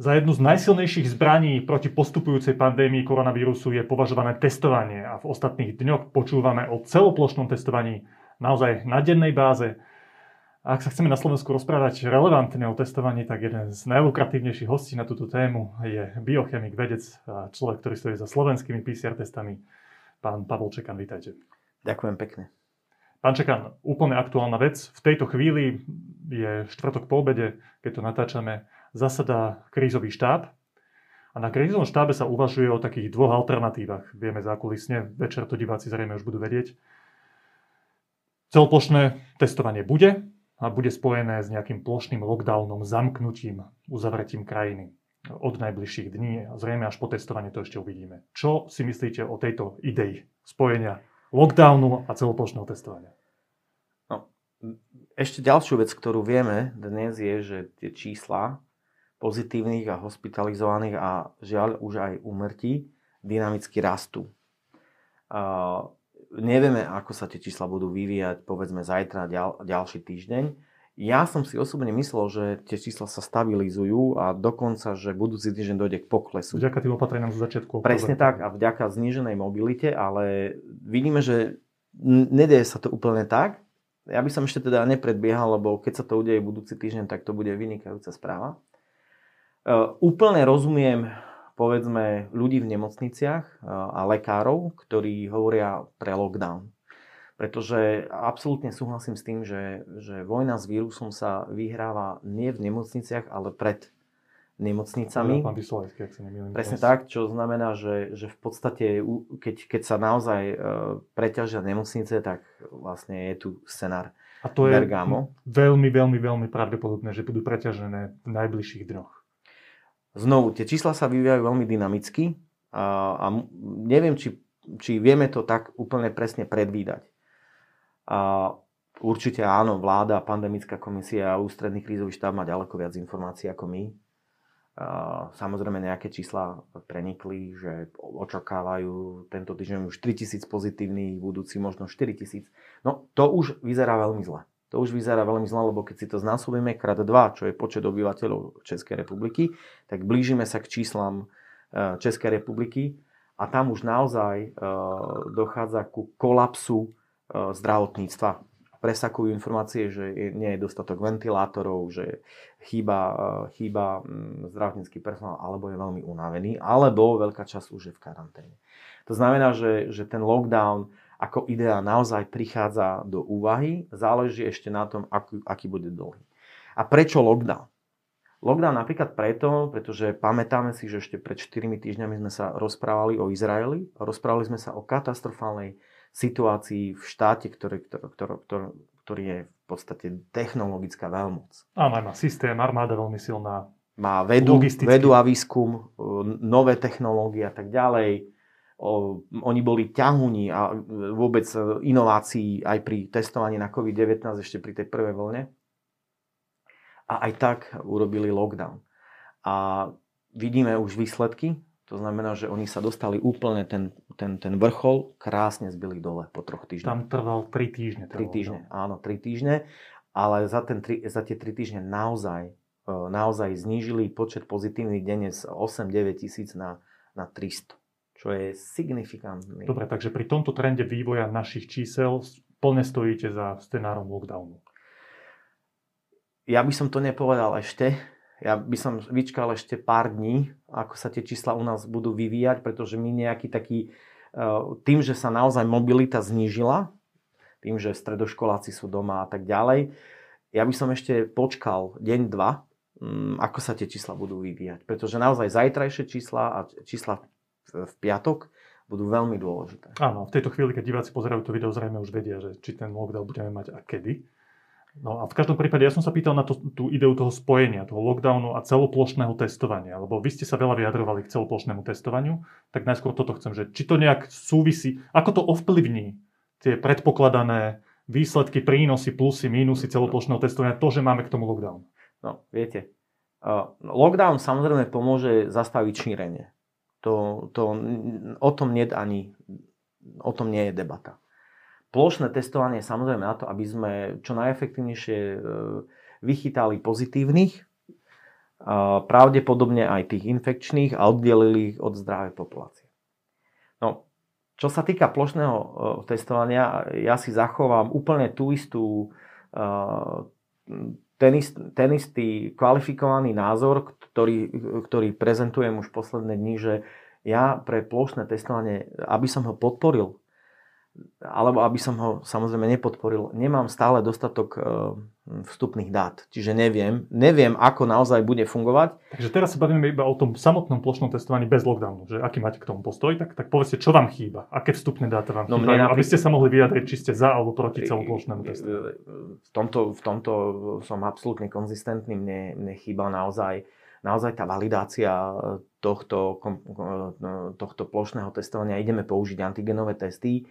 Za jednu z najsilnejších zbraní proti postupujúcej pandémii koronavírusu je považované testovanie a v ostatných dňoch počúvame o celoplošnom testovaní naozaj na dennej báze. A ak sa chceme na Slovensku rozprávať relevantne o testovaní, tak jeden z najlukratívnejších hostí na túto tému je biochemik, vedec a človek, ktorý stojí za slovenskými PCR testami, pán Pavol Čekan. Vítajte. Ďakujem pekne. Pán Čekan, úplne aktuálna vec. V tejto chvíli je štvrtok po obede, keď to natáčame zasadá krízový štáb a na krízovom štábe sa uvažuje o takých dvoch alternatívach. Vieme zákulisne, večer to diváci zrejme už budú vedieť. Celoplošné testovanie bude a bude spojené s nejakým plošným lockdownom, zamknutím, uzavretím krajiny od najbližších dní zrejme až po testovanie to ešte uvidíme. Čo si myslíte o tejto idei spojenia lockdownu a celoplošného testovania? No, ešte ďalšiu vec, ktorú vieme dnes je, že tie čísla pozitívnych a hospitalizovaných a žiaľ už aj úmrtí dynamicky rastú. Uh, nevieme, ako sa tie čísla budú vyvíjať, povedzme zajtra, ďal, ďalší týždeň. Ja som si osobne myslel, že tie čísla sa stabilizujú a dokonca, že budúci týždeň dojde k poklesu. Vďaka tým opatreniam z začiatku. Presne tak a vďaka zníženej mobilite, ale vidíme, že nedeje sa to úplne tak. Ja by som ešte teda nepredbiehal, lebo keď sa to udeje budúci týždeň, tak to bude vynikajúca správa. E, úplne rozumiem povedzme ľudí v nemocniciach e, a lekárov, ktorí hovoria pre lockdown. Pretože absolútne súhlasím s tým, že, že vojna s vírusom sa vyhráva nie v nemocniciach, ale pred nemocnicami. Pán ak sa nemýlim. Presne tak, čo znamená, že, že v podstate, keď, keď sa naozaj uh, preťažia nemocnice, tak vlastne je tu scenár A to je Bergamo. veľmi, veľmi, veľmi pravdepodobné, že budú preťažené v najbližších dňoch. Znovu, tie čísla sa vyvíjajú veľmi dynamicky a, a neviem, či, či vieme to tak úplne presne predvídať. A určite áno, vláda, pandemická komisia a ústredný krízový štáb má ďaleko viac informácií ako my. A samozrejme nejaké čísla prenikli, že očakávajú tento týždeň už 3000 pozitívnych, budúci možno 4000. No to už vyzerá veľmi zle. To už vyzerá veľmi zle, lebo keď si to znásobíme krát 2, čo je počet obyvateľov Českej republiky, tak blížime sa k číslam e, Českej republiky a tam už naozaj e, dochádza ku kolapsu e, zdravotníctva. Presakujú informácie, že nie je dostatok ventilátorov, že chýba, chýba mm, zdravotnícky personál alebo je veľmi unavený, alebo veľká časť už je v karanténe. To znamená, že, že ten lockdown ako idea naozaj prichádza do úvahy, záleží ešte na tom, aký, aký bude dlhý. A prečo lockdown? Lockdown napríklad preto, pretože pamätáme si, že ešte pred 4 týždňami sme sa rozprávali o Izraeli, rozprávali sme sa o katastrofálnej situácii v štáte, ktorý, ktorý, ktorý, ktorý je v podstate technologická veľmoc. Áno, má systém, armáda veľmi silná. Má vedu, vedu a výskum, nové technológie a tak ďalej oni boli ťahúni a vôbec inovácií aj pri testovaní na COVID-19 ešte pri tej prvej vlne. A aj tak urobili lockdown. A vidíme už výsledky, to znamená, že oni sa dostali úplne ten, ten, ten vrchol, krásne zbyli dole po troch týždňoch. Tam trval 3 týždne. 3 týždne, no. áno, 3 týždne, ale za, ten, za tie 3 týždne naozaj, e, naozaj znížili počet pozitívnych denne z 8-9 tisíc na, na 300 čo je signifikantný. Dobre, takže pri tomto trende vývoja našich čísel plne stojíte za scenárom lockdownu. Ja by som to nepovedal ešte. Ja by som vyčkal ešte pár dní, ako sa tie čísla u nás budú vyvíjať, pretože my nejaký taký, e, tým, že sa naozaj mobilita znížila, tým, že stredoškoláci sú doma a tak ďalej, ja by som ešte počkal deň, dva, mm, ako sa tie čísla budú vyvíjať. Pretože naozaj zajtrajšie čísla a čísla v piatok budú veľmi dôležité. Áno, v tejto chvíli, keď diváci pozerajú to video, zrejme už vedia, že či ten lockdown budeme mať a kedy. No a v každom prípade, ja som sa pýtal na to, tú ideu toho spojenia, toho lockdownu a celoplošného testovania, lebo vy ste sa veľa vyjadrovali k celoplošnému testovaniu, tak najskôr toto chcem, že či to nejak súvisí, ako to ovplyvní tie predpokladané výsledky, prínosy, plusy, mínusy celoplošného testovania, to, že máme k tomu lockdown. No, viete, uh, lockdown samozrejme pomôže zastaviť šírenie. To, to, o tom nie ani o tom nie je debata. Plošné testovanie je samozrejme na to, aby sme čo najefektívnejšie e, vychytali pozitívnych pravdepodobne aj tých infekčných a oddelili ich od zdravej populácie. No, čo sa týka plošného testovania, ja si zachovám úplne tú istú ten, ist, ten istý kvalifikovaný názor, ktorý, ktorý prezentujem už posledné dni, že ja pre plošné testovanie, aby som ho podporil, alebo aby som ho samozrejme nepodporil, nemám stále dostatok e, vstupných dát. Čiže neviem, neviem, ako naozaj bude fungovať. Takže teraz sa bavíme iba o tom samotnom plošnom testovaní bez lockdownu. Že aký máte k tomu postoj, tak, tak povedzte, čo vám chýba, aké vstupné dáta vám no, chýbajú, napríklad... aby ste sa mohli vyjadriť, či ste za alebo proti celoplošnému testovaniu. V tomto, v tomto som absolútne konzistentný, mne, mne chýba naozaj naozaj tá validácia tohto, tohto plošného testovania. Ideme použiť antigenové testy,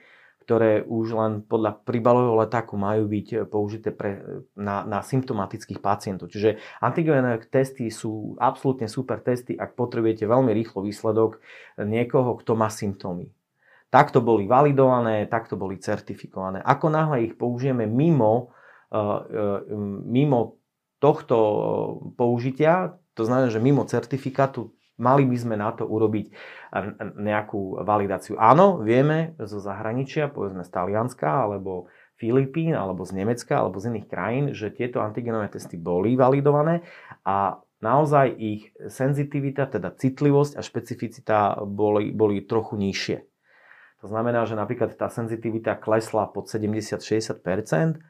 ktoré už len podľa príbalového letáku majú byť použité pre, na, na symptomatických pacientov. Čiže antigenové testy sú absolútne super testy, ak potrebujete veľmi rýchlo výsledok niekoho, kto má symptómy. Takto boli validované, takto boli certifikované. Ako náhle ich použijeme mimo, mimo tohto použitia, to znamená, že mimo certifikátu Mali by sme na to urobiť nejakú validáciu. Áno, vieme zo zahraničia, povedzme z Talianska, alebo Filipín, alebo z Nemecka, alebo z iných krajín, že tieto antigenové testy boli validované a naozaj ich senzitivita, teda citlivosť a špecificita boli, boli trochu nižšie. To znamená, že napríklad tá senzitivita klesla pod 70-60%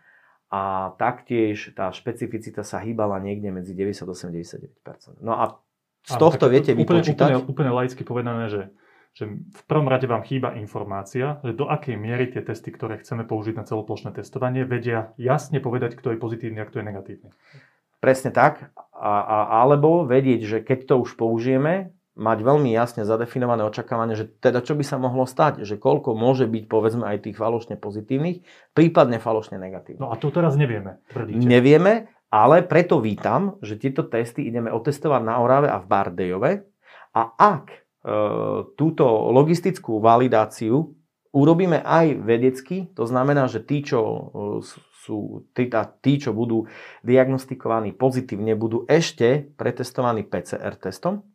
a taktiež tá špecificita sa hýbala niekde medzi 90-89%. No a z tohto Áno, viete úplne, vypočítať? Úplne, úplne laicky povedané, že, že v prvom rade vám chýba informácia, že do akej miery tie testy, ktoré chceme použiť na celoplošné testovanie, vedia jasne povedať, kto je pozitívny a kto je negatívny. Presne tak. A, a, alebo vedieť, že keď to už použijeme, mať veľmi jasne zadefinované očakávanie, že teda čo by sa mohlo stať, že koľko môže byť povedzme aj tých falošne pozitívnych, prípadne falošne negatívnych. No a to teraz nevieme. Tvrdíte. Nevieme, ale preto vítam, že tieto testy ideme otestovať na Orave a v Bardejove. A ak e, túto logistickú validáciu urobíme aj vedecky, to znamená, že tí, čo, e, sú, tí, tí, čo budú diagnostikovaní pozitívne, budú ešte pretestovaní PCR testom,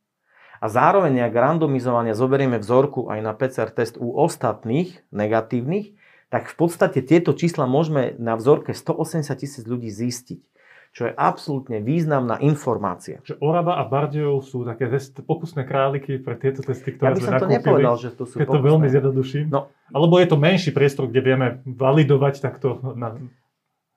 a zároveň nejak randomizovane zoberieme vzorku aj na PCR test u ostatných negatívnych, tak v podstate tieto čísla môžeme na vzorke 180 tisíc ľudí zistiť čo je absolútne významná informácia. Že Orava a Bardejov sú také test, pokusné králiky pre tieto testy, ktoré ja by som sme to nakúpili. nepovedal, že to sú Keď to veľmi zjednoduším. No. Alebo je to menší priestor, kde vieme validovať takto na,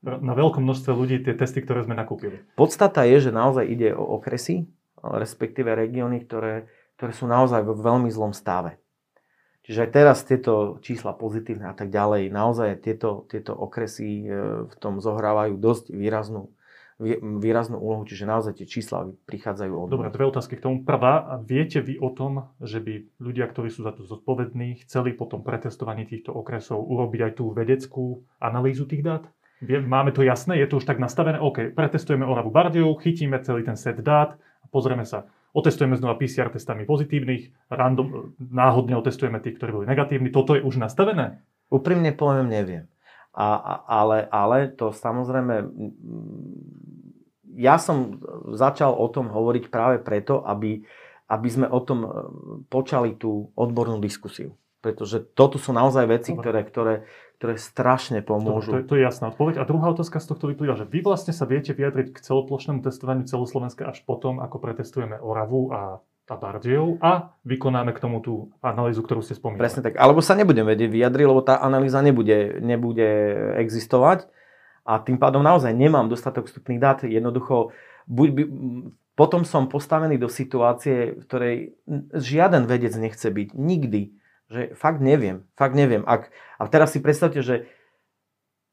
na veľkom množstve ľudí tie testy, ktoré sme nakúpili. Podstata je, že naozaj ide o okresy, respektíve regióny, ktoré, ktoré sú naozaj v veľmi zlom stave. Čiže aj teraz tieto čísla pozitívne a tak ďalej, naozaj tieto, tieto okresy e, v tom zohrávajú dosť výraznú výraznú úlohu, čiže naozaj tie čísla prichádzajú od... Dobre, dve otázky k tomu. Prvá, viete vy o tom, že by ľudia, ktorí sú za to zodpovední, chceli potom pretestovanie týchto okresov urobiť aj tú vedeckú analýzu tých dát? Máme to jasné? Je to už tak nastavené? OK, pretestujeme Oravu Bardejov, chytíme celý ten set dát a pozrieme sa. Otestujeme znova PCR testami pozitívnych, random, náhodne otestujeme tých, ktorí boli negatívni. Toto je už nastavené? Úprimne poviem, neviem. A, a, ale, ale to samozrejme, ja som začal o tom hovoriť práve preto, aby, aby sme o tom e, počali tú odbornú diskusiu. Pretože toto sú naozaj veci, ktoré, ktoré, ktoré strašne pomôžu. To, to, to je jasná odpoveď. A druhá otázka z tohto vyplýva, že vy vlastne sa viete vyjadriť k celoplošnému testovaniu celoslovenska až potom, ako pretestujeme Oravu a a Bardejov a vykonáme k tomu tú analýzu, ktorú ste spomínali. Presne tak. Alebo sa nebudem vedieť vyjadriť, lebo tá analýza nebude, nebude existovať a tým pádom naozaj nemám dostatok vstupných dát. Jednoducho, buď by, potom som postavený do situácie, v ktorej žiaden vedec nechce byť. Nikdy. Že fakt neviem. Fakt neviem. Ak, a teraz si predstavte, že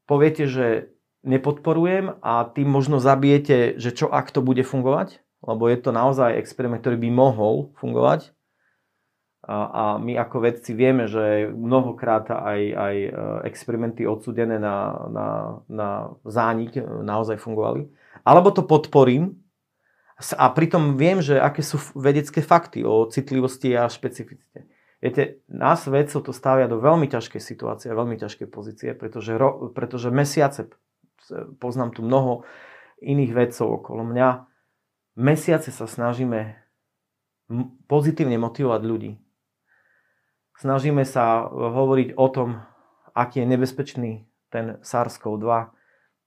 poviete, že nepodporujem a tým možno zabijete, že čo ak to bude fungovať? lebo je to naozaj experiment, ktorý by mohol fungovať. A, my ako vedci vieme, že mnohokrát aj, aj e, experimenty odsudené na, na, na zánik naozaj fungovali. Alebo to podporím a pritom viem, že aké sú vedecké fakty o citlivosti a špecificite. Viete, nás vedcov to stavia do veľmi ťažkej situácie, veľmi ťažkej pozície, pretože, ro, pretože mesiace, poznám tu mnoho iných vedcov okolo mňa, mesiace sa snažíme pozitívne motivovať ľudí. Snažíme sa hovoriť o tom, aký je nebezpečný ten SARS-CoV-2,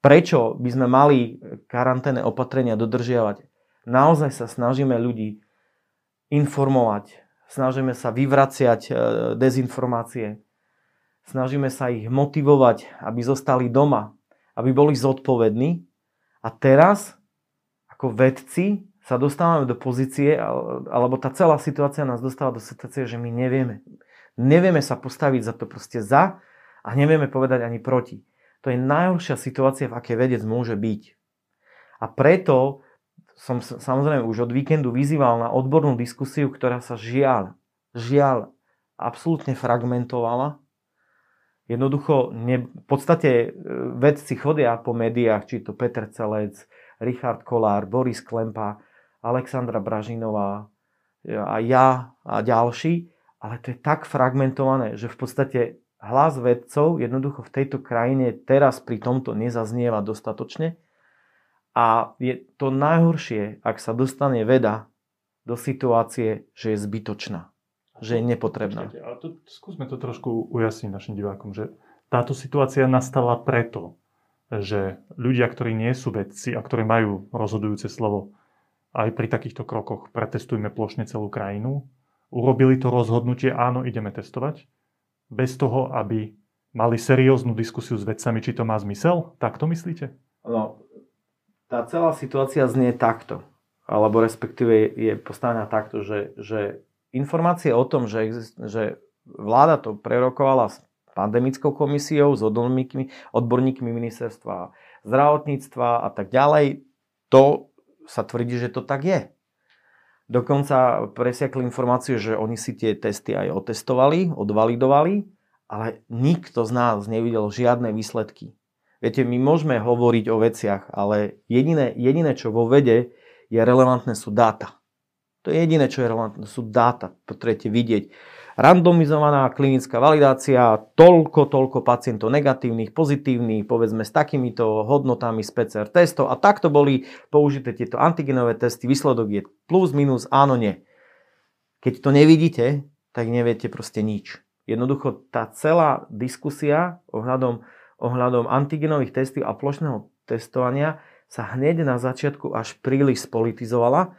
prečo by sme mali karanténne opatrenia dodržiavať. Naozaj sa snažíme ľudí informovať, snažíme sa vyvraciať e, dezinformácie, snažíme sa ich motivovať, aby zostali doma, aby boli zodpovední. A teraz, ako vedci, sa dostávame do pozície, alebo tá celá situácia nás dostáva do situácie, že my nevieme. Nevieme sa postaviť za to proste za a nevieme povedať ani proti. To je najhoršia situácia, v akej vedec môže byť. A preto som samozrejme už od víkendu vyzýval na odbornú diskusiu, ktorá sa žiaľ, žiaľ, absolútne fragmentovala. Jednoducho, ne, v podstate e, vedci chodia po médiách, či to Peter Celec, Richard Kolár, Boris Klempa, Alexandra Bražinová a ja a ďalší, ale to je tak fragmentované, že v podstate hlas vedcov jednoducho v tejto krajine teraz pri tomto nezaznieva dostatočne. A je to najhoršie, ak sa dostane veda do situácie, že je zbytočná, že je nepotrebná. A to, skúsme to trošku ujasniť našim divákom, že táto situácia nastala preto, že ľudia, ktorí nie sú vedci a ktorí majú rozhodujúce slovo, aj pri takýchto krokoch pretestujme plošne celú krajinu, urobili to rozhodnutie, áno, ideme testovať, bez toho, aby mali serióznu diskusiu s vedcami, či to má zmysel? Tak to myslíte? No, tá celá situácia znie takto, alebo respektíve je postavená takto, že, že informácie o tom, že, že vláda to prerokovala s pandemickou komisiou, s odborníkmi, odborníkmi ministerstva zdravotníctva a tak ďalej, to sa tvrdí, že to tak je. Dokonca presiakli informáciu, že oni si tie testy aj otestovali, odvalidovali, ale nikto z nás nevidel žiadne výsledky. Viete, my môžeme hovoriť o veciach, ale jediné, jediné čo vo vede je relevantné sú dáta. To je jediné, čo je relevantné, sú dáta. Potrebujete vidieť randomizovaná klinická validácia, toľko, toľko pacientov negatívnych, pozitívnych, povedzme s takýmito hodnotami z PCR testov a takto boli použité tieto antigenové testy, výsledok je plus, minus, áno, nie. Keď to nevidíte, tak neviete proste nič. Jednoducho tá celá diskusia ohľadom, ohľadom antigenových testov a plošného testovania sa hneď na začiatku až príliš spolitizovala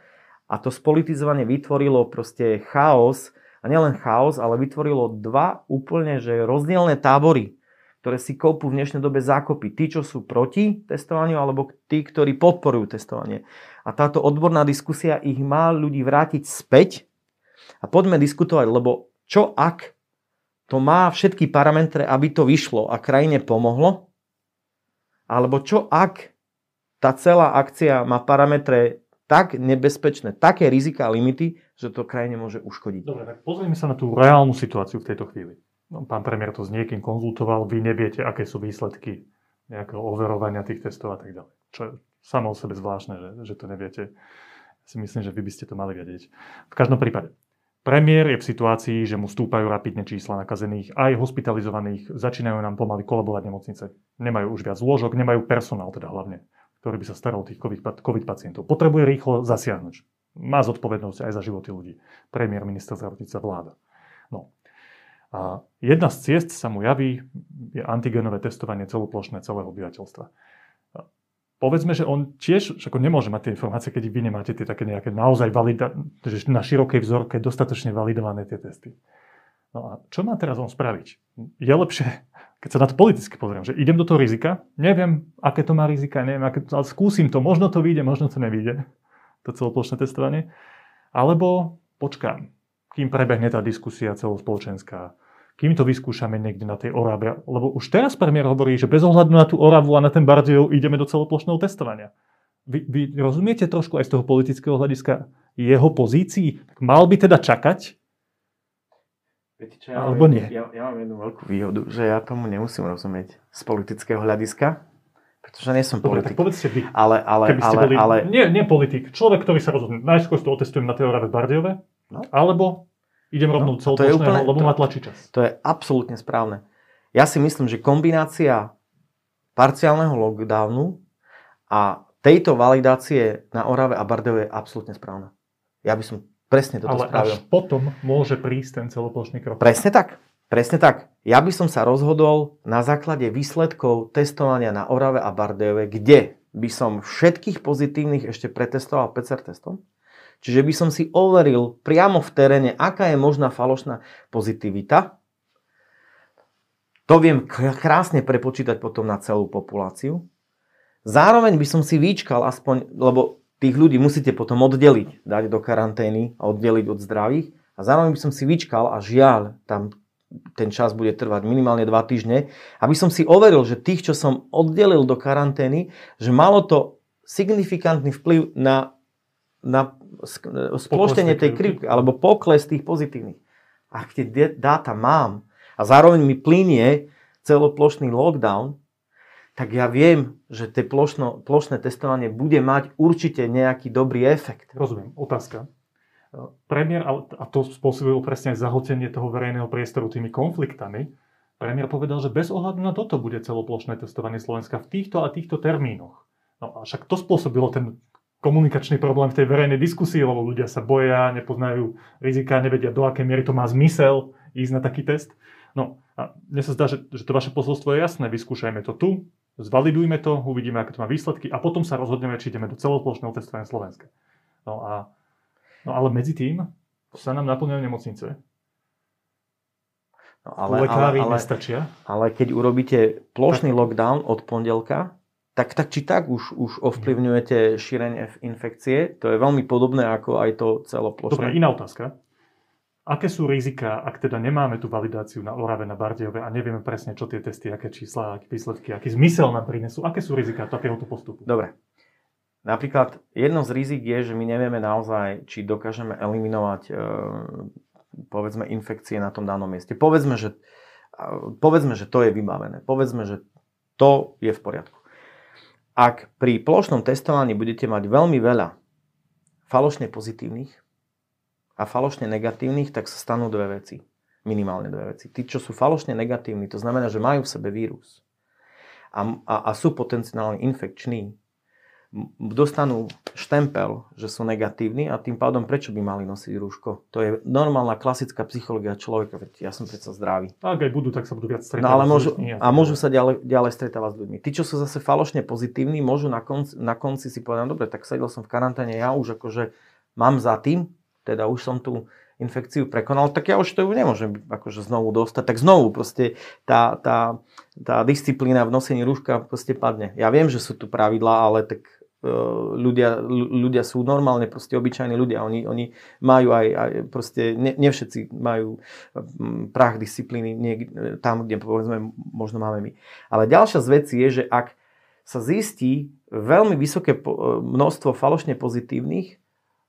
a to spolitizovanie vytvorilo proste chaos, a nielen chaos, ale vytvorilo dva úplne že rozdielne tábory, ktoré si kopu v dnešnej dobe zákopy. Tí, čo sú proti testovaniu, alebo tí, ktorí podporujú testovanie. A táto odborná diskusia ich má ľudí vrátiť späť a poďme diskutovať, lebo čo ak to má všetky parametre, aby to vyšlo a krajine pomohlo? Alebo čo ak tá celá akcia má parametre tak nebezpečné, také rizika a limity, že to krajine môže uškodiť. Dobre, tak pozrieme sa na tú reálnu situáciu v tejto chvíli. No, pán premiér to s niekým konzultoval, vy neviete, aké sú výsledky nejakého overovania tých testov a tak ďalej. Čo je samo o sebe zvláštne, že, že to neviete. Ja si myslím, že vy by ste to mali vedieť. V každom prípade, premiér je v situácii, že mu stúpajú rapidne čísla nakazených, aj hospitalizovaných, začínajú nám pomaly kolabovať nemocnice. Nemajú už viac lôžok, nemajú personál teda hlavne ktorý by sa staral o tých COVID, pacientov. Potrebuje rýchlo zasiahnuť. Má zodpovednosť aj za životy ľudí. Premiér, minister zdravotníctva, vláda. No. A jedna z ciest sa mu javí je antigenové testovanie celoplošné celého obyvateľstva. Povedzme, že on tiež ako nemôže mať tie informácie, keď vy nemáte tie také nejaké naozaj valida, že na širokej vzorke dostatočne validované tie testy. No a čo má teraz on spraviť? Je lepšie keď sa na to politicky pozriem, že idem do toho rizika, neviem, aké to má rizika, neviem, aké, ale skúsim to, možno to vyjde, možno to nevyjde, to celoplošné testovanie, alebo počkám, kým prebehne tá diskusia celospoločenská, kým to vyskúšame niekde na tej Orave, lebo už teraz premiér hovorí, že bez ohľadu na tú Oravu a na ten Bardejov ideme do celoplošného testovania. Vy, vy rozumiete trošku aj z toho politického hľadiska jeho pozícií? Tak mal by teda čakať, Viete čo, ja Alebo mám, nie. Ja, ja mám jednu veľkú výhodu, že ja tomu nemusím rozumieť z politického hľadiska, pretože nie som Dobre, politik. tak povedzte vy. Ale, ale, Keby ste ale, boli, ale... Nie, nie politik. Človek, ktorý sa rozhodne. Najskôr to otestujem na tej Orave Bardejove, no? alebo idem rovno no, celoplošného, lebo to, ma tlačí čas. To je absolútne správne. Ja si myslím, že kombinácia parciálneho lockdownu a tejto validácie na Orave a Bardejove je absolútne správna. Ja by som presne toto Ale spravil. až potom môže prísť ten celoplošný krok. Presne tak. Presne tak. Ja by som sa rozhodol na základe výsledkov testovania na Orave a Bardejove, kde by som všetkých pozitívnych ešte pretestoval PCR testom. Čiže by som si overil priamo v teréne, aká je možná falošná pozitivita. To viem krásne prepočítať potom na celú populáciu. Zároveň by som si vyčkal aspoň, lebo tých ľudí musíte potom oddeliť, dať do karantény a oddeliť od zdravých. A zároveň by som si vyčkal a žiaľ, tam ten čas bude trvať minimálne 2 týždne, aby som si overil, že tých, čo som oddelil do karantény, že malo to signifikantný vplyv na, na sploštenie tej krivky, alebo pokles tých pozitívnych. Ak tie dáta mám a zároveň mi plinie celoplošný lockdown, tak ja viem, že plošno, plošné testovanie bude mať určite nejaký dobrý efekt. Rozumiem. Otázka. Premiér, a to spôsobilo presne zahltenie toho verejného priestoru tými konfliktami, premiér povedal, že bez ohľadu na toto bude celoplošné testovanie Slovenska v týchto a týchto termínoch. No a však to spôsobilo ten komunikačný problém v tej verejnej diskusii, lebo ľudia sa boja, nepoznajú rizika, nevedia do akej miery to má zmysel ísť na taký test. No a mne sa zdá, že, že to vaše posolstvo je jasné. Vyskúšajme to tu, zvalidujme to, uvidíme, aké to má výsledky a potom sa rozhodneme, či ideme do celoplošného testovania Slovenska. No a No ale medzi tým sa nám naplňajú nemocnice. No, ale, Lekári ale, ale, nestačia. Ale keď urobíte plošný lockdown od pondelka, tak, tak či tak už, už ovplyvňujete šírenie infekcie. To je veľmi podobné ako aj to celoplošné. Dobre, iná otázka. Aké sú rizika, ak teda nemáme tú validáciu na Orave, na Bardejove a nevieme presne, čo tie testy, aké čísla, aké výsledky, aký zmysel nám prinesú? Aké sú rizika takéhoto postupu? Dobre. Napríklad jedno z rizik je, že my nevieme naozaj, či dokážeme eliminovať e, povedzme infekcie na tom danom mieste. Povedzme, že, povedzme, že to je vybavené. Povedzme, že to je v poriadku. Ak pri plošnom testovaní budete mať veľmi veľa falošne pozitívnych a falošne negatívnych, tak sa stanú dve veci. Minimálne dve veci. Tí, čo sú falošne negatívni, to znamená, že majú v sebe vírus a, a, a sú potenciálne infekční, dostanú štempel, že sú negatívni a tým pádom prečo by mali nosiť rúško? To je normálna klasická psychológia človeka, veď ja som predsa zdravý. Ak aj budú, tak sa budú viac stretávať. No ale môžu, a môžu sa ďalej, ďalej stretávať s ľuďmi. Tí, čo sú zase falošne pozitívni, môžu na konci, na konci si povedať, no dobre, tak sedel som v karanténe, ja už akože mám za tým, teda už som tu infekciu prekonal, tak ja už to nemôžem akože znovu dostať. Tak znovu proste tá, tá, tá disciplína v nosení rúška proste padne. Ja viem, že sú tu pravidlá, ale tak E, ľudia, ľudia sú normálne proste obyčajní ľudia. Oni, oni majú aj, aj proste, ne, ne všetci majú prach disciplíny nie, tam, kde povedzme možno máme my. Ale ďalšia z vecí je, že ak sa zistí veľmi vysoké e, množstvo falošne pozitívnych,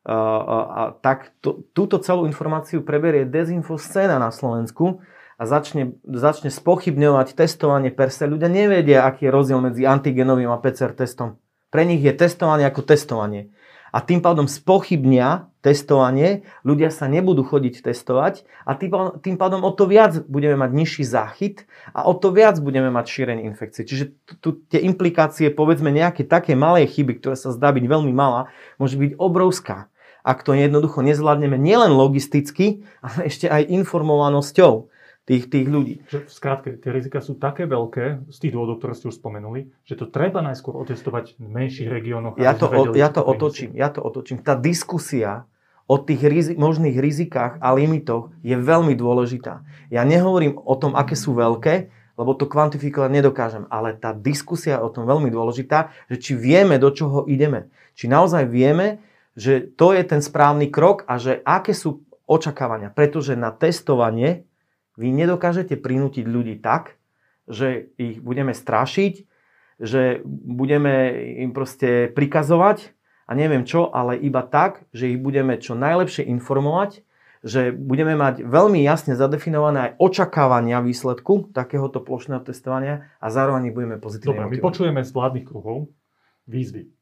a, tak to, túto celú informáciu preberie dezinfoscéna na Slovensku a začne, začne spochybňovať testovanie per se. Ľudia nevedia, aký je rozdiel medzi antigenovým a PCR testom. Pre nich je testovanie ako testovanie. A tým pádom spochybnia testovanie, ľudia sa nebudú chodiť testovať a tým pádom o to viac budeme mať nižší záchyt a o to viac budeme mať šírenie infekcie. Čiže tu tie implikácie, povedzme nejaké také malé chyby, ktoré sa zdá byť veľmi malá, môže byť obrovská. Ak to jednoducho nezvládneme nielen logisticky, ale ešte aj informovanosťou tých, tých ľudí. Že v skrátke, tie rizika sú také veľké, z tých dôvodov, ktoré ste už spomenuli, že to treba najskôr otestovať v menších regiónoch. Ja to, vedeli, ja to otočím, ja to otočím. Tá diskusia o tých rizi- možných rizikách a limitoch je veľmi dôležitá. Ja nehovorím o tom, aké sú veľké, lebo to kvantifikovať nedokážem, ale tá diskusia je o tom veľmi dôležitá, že či vieme, do čoho ideme. Či naozaj vieme, že to je ten správny krok a že aké sú očakávania. Pretože na testovanie vy nedokážete prinútiť ľudí tak, že ich budeme strašiť, že budeme im proste prikazovať a neviem čo, ale iba tak, že ich budeme čo najlepšie informovať, že budeme mať veľmi jasne zadefinované aj očakávania výsledku takéhoto plošného testovania a zároveň ich budeme pozitívne Dobre, my počujeme z vládnych kruhov výzvy.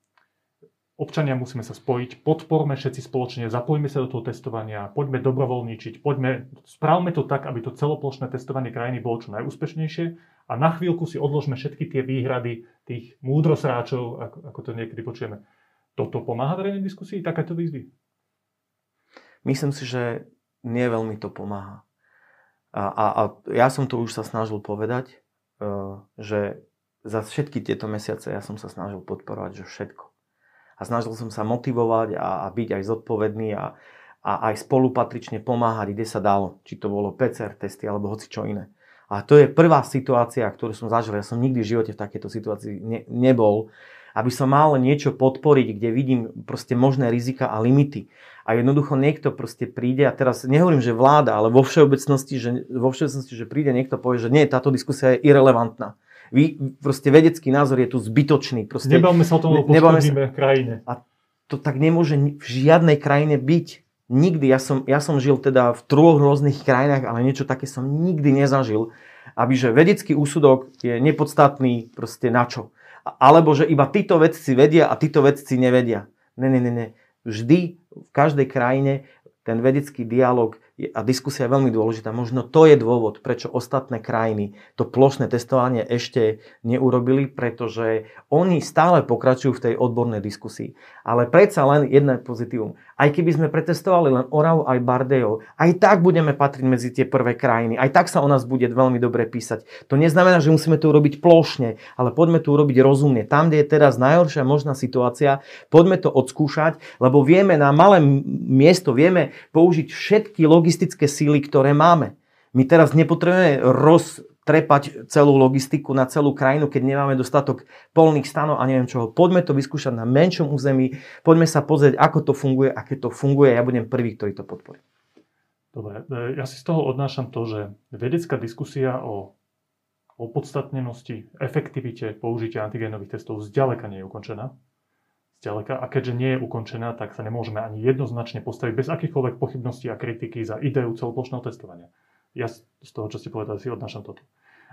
Občania musíme sa spojiť, podporme všetci spoločne, zapojme sa do toho testovania, poďme dobrovoľničiť, poďme, správme to tak, aby to celoplošné testovanie krajiny bolo čo najúspešnejšie a na chvíľku si odložme všetky tie výhrady tých múdrosráčov, ako, ako to niekedy počujeme. Toto pomáha verejnej diskusii, takéto výzvy? Myslím si, že nie veľmi to pomáha. A, a, a ja som to už sa snažil povedať, uh, že za všetky tieto mesiace ja som sa snažil podporovať, že všetko a snažil som sa motivovať a, a byť aj zodpovedný a, a aj spolupatrične pomáhať, kde sa dalo. Či to bolo PCR testy alebo hoci čo iné. A to je prvá situácia, ktorú som zažil. Ja som nikdy v živote v takejto situácii ne, nebol. Aby som mal niečo podporiť, kde vidím proste možné rizika a limity. A jednoducho niekto proste príde, a teraz nehovorím, že vláda, ale vo všeobecnosti, že, vo všeobecnosti, že príde niekto povie, že nie, táto diskusia je irrelevantná vy, proste vedecký názor je tu zbytočný. Proste, nebavme sa o tom, lebo poškodíme krajine. A to tak nemôže v žiadnej krajine byť. Nikdy, ja som, ja som žil teda v troch rôznych krajinách, ale niečo také som nikdy nezažil, aby že vedecký úsudok je nepodstatný proste na čo. Alebo že iba títo vedci vedia a títo vedci nevedia. Ne, ne, ne, ne. Vždy v každej krajine ten vedecký dialog a diskusia je veľmi dôležitá. Možno to je dôvod, prečo ostatné krajiny to plošné testovanie ešte neurobili, pretože oni stále pokračujú v tej odbornej diskusii. Ale predsa len jedno pozitívum. Aj keby sme pretestovali len Oravu aj Bardejov, aj tak budeme patriť medzi tie prvé krajiny. Aj tak sa o nás bude veľmi dobre písať. To neznamená, že musíme to urobiť plošne, ale poďme to urobiť rozumne. Tam, kde je teraz najhoršia možná situácia, poďme to odskúšať, lebo vieme na malé miesto, vieme použiť všetky logické logistické síly, ktoré máme. My teraz nepotrebujeme roztrepať celú logistiku na celú krajinu, keď nemáme dostatok polných stanov a neviem čoho. Poďme to vyskúšať na menšom území, poďme sa pozrieť, ako to funguje, aké to funguje. Ja budem prvý, ktorý to podporí. Dobre, e, ja si z toho odnášam to, že vedecká diskusia o opodstatnenosti, efektivite použitia antigénových testov zďaleka nie je ukončená zďaleka. A keďže nie je ukončená, tak sa nemôžeme ani jednoznačne postaviť bez akýchkoľvek pochybností a kritiky za ideu celoplošného testovania. Ja z toho, čo ste povedali, si odnášam toto.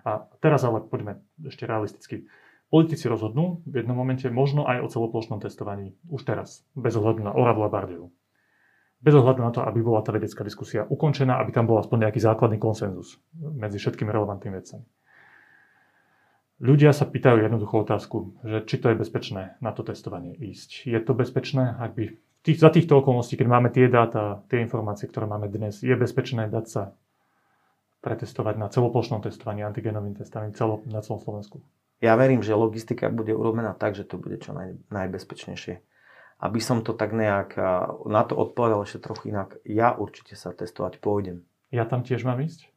A teraz ale poďme ešte realisticky. Politici rozhodnú v jednom momente možno aj o celoplošnom testovaní už teraz, bez ohľadu na Oravu a Bardejov. Bez ohľadu na to, aby bola tá vedecká diskusia ukončená, aby tam bol aspoň nejaký základný konsenzus medzi všetkými relevantnými vecami. Ľudia sa pýtajú jednoduchú otázku, že či to je bezpečné na to testovanie ísť. Je to bezpečné, ak by tých, za týchto okolností, keď máme tie dáta, tie informácie, ktoré máme dnes, je bezpečné dať sa pretestovať na celoplošnom testovaní, antigenovým testovaním celo, na celom Slovensku? Ja verím, že logistika bude urobená tak, že to bude čo naj, najbezpečnejšie. Aby som to tak nejak na to odpovedal ešte trochu inak, ja určite sa testovať pôjdem. Ja tam tiež mám ísť?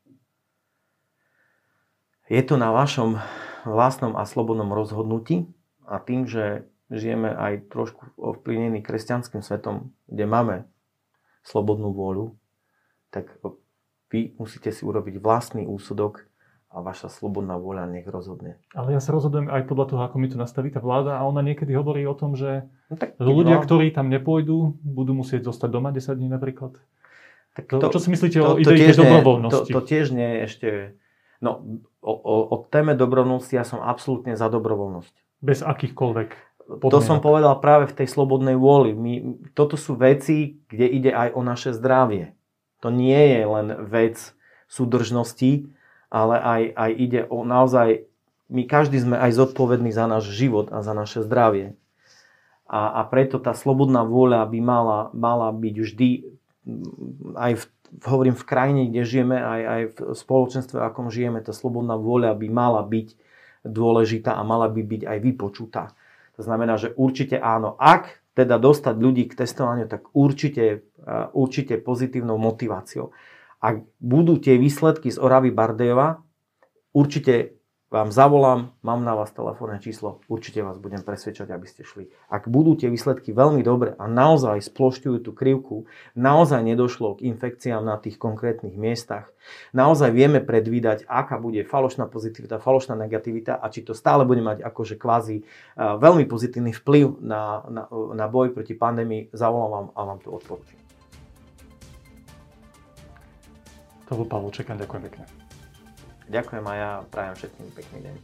Je to na vašom vlastnom a slobodnom rozhodnutí a tým, že žijeme aj trošku ovplyvnený kresťanským svetom, kde máme slobodnú vôľu, tak vy musíte si urobiť vlastný úsudok a vaša slobodná vôľa nech rozhodne. Ale ja sa rozhodujem aj podľa toho, ako mi to nastaví tá vláda a ona niekedy hovorí o tom, že no tak, ľudia, no. ktorí tam nepôjdu, budú musieť zostať doma 10 dní napríklad. Tak to, čo si myslíte to, o idei dobrovoľnosti? To, to tiež nie je ešte No, o, o, o téme dobrovoľnosti ja som absolútne za dobrovoľnosť. Bez akýchkoľvek podmienok. To som povedal práve v tej slobodnej vôli. My, toto sú veci, kde ide aj o naše zdravie. To nie je len vec súdržnosti, ale aj, aj ide o naozaj, my každý sme aj zodpovední za náš život a za naše zdravie. A, a preto tá slobodná vôľa by mala, mala byť vždy aj v hovorím v krajine, kde žijeme, aj, aj v spoločenstve, akom žijeme, tá slobodná vôľa by mala byť dôležitá a mala by byť aj vypočutá. To znamená, že určite áno. Ak teda dostať ľudí k testovaniu, tak určite, určite pozitívnou motiváciou. Ak budú tie výsledky z Oravy Bardejova, určite vám zavolám, mám na vás telefónne číslo, určite vás budem presvedčať, aby ste šli. Ak budú tie výsledky veľmi dobre a naozaj splošťujú tú krivku, naozaj nedošlo k infekciám na tých konkrétnych miestach, naozaj vieme predvídať, aká bude falošná pozitivita, falošná negativita a či to stále bude mať akože kvázi veľmi pozitívny vplyv na, na, na boj proti pandémii, zavolám vám a vám to odporúčam. To bol Pavel Čekan, ďakujem pekne. Ďakujem a ja prajem všetkým pekný deň.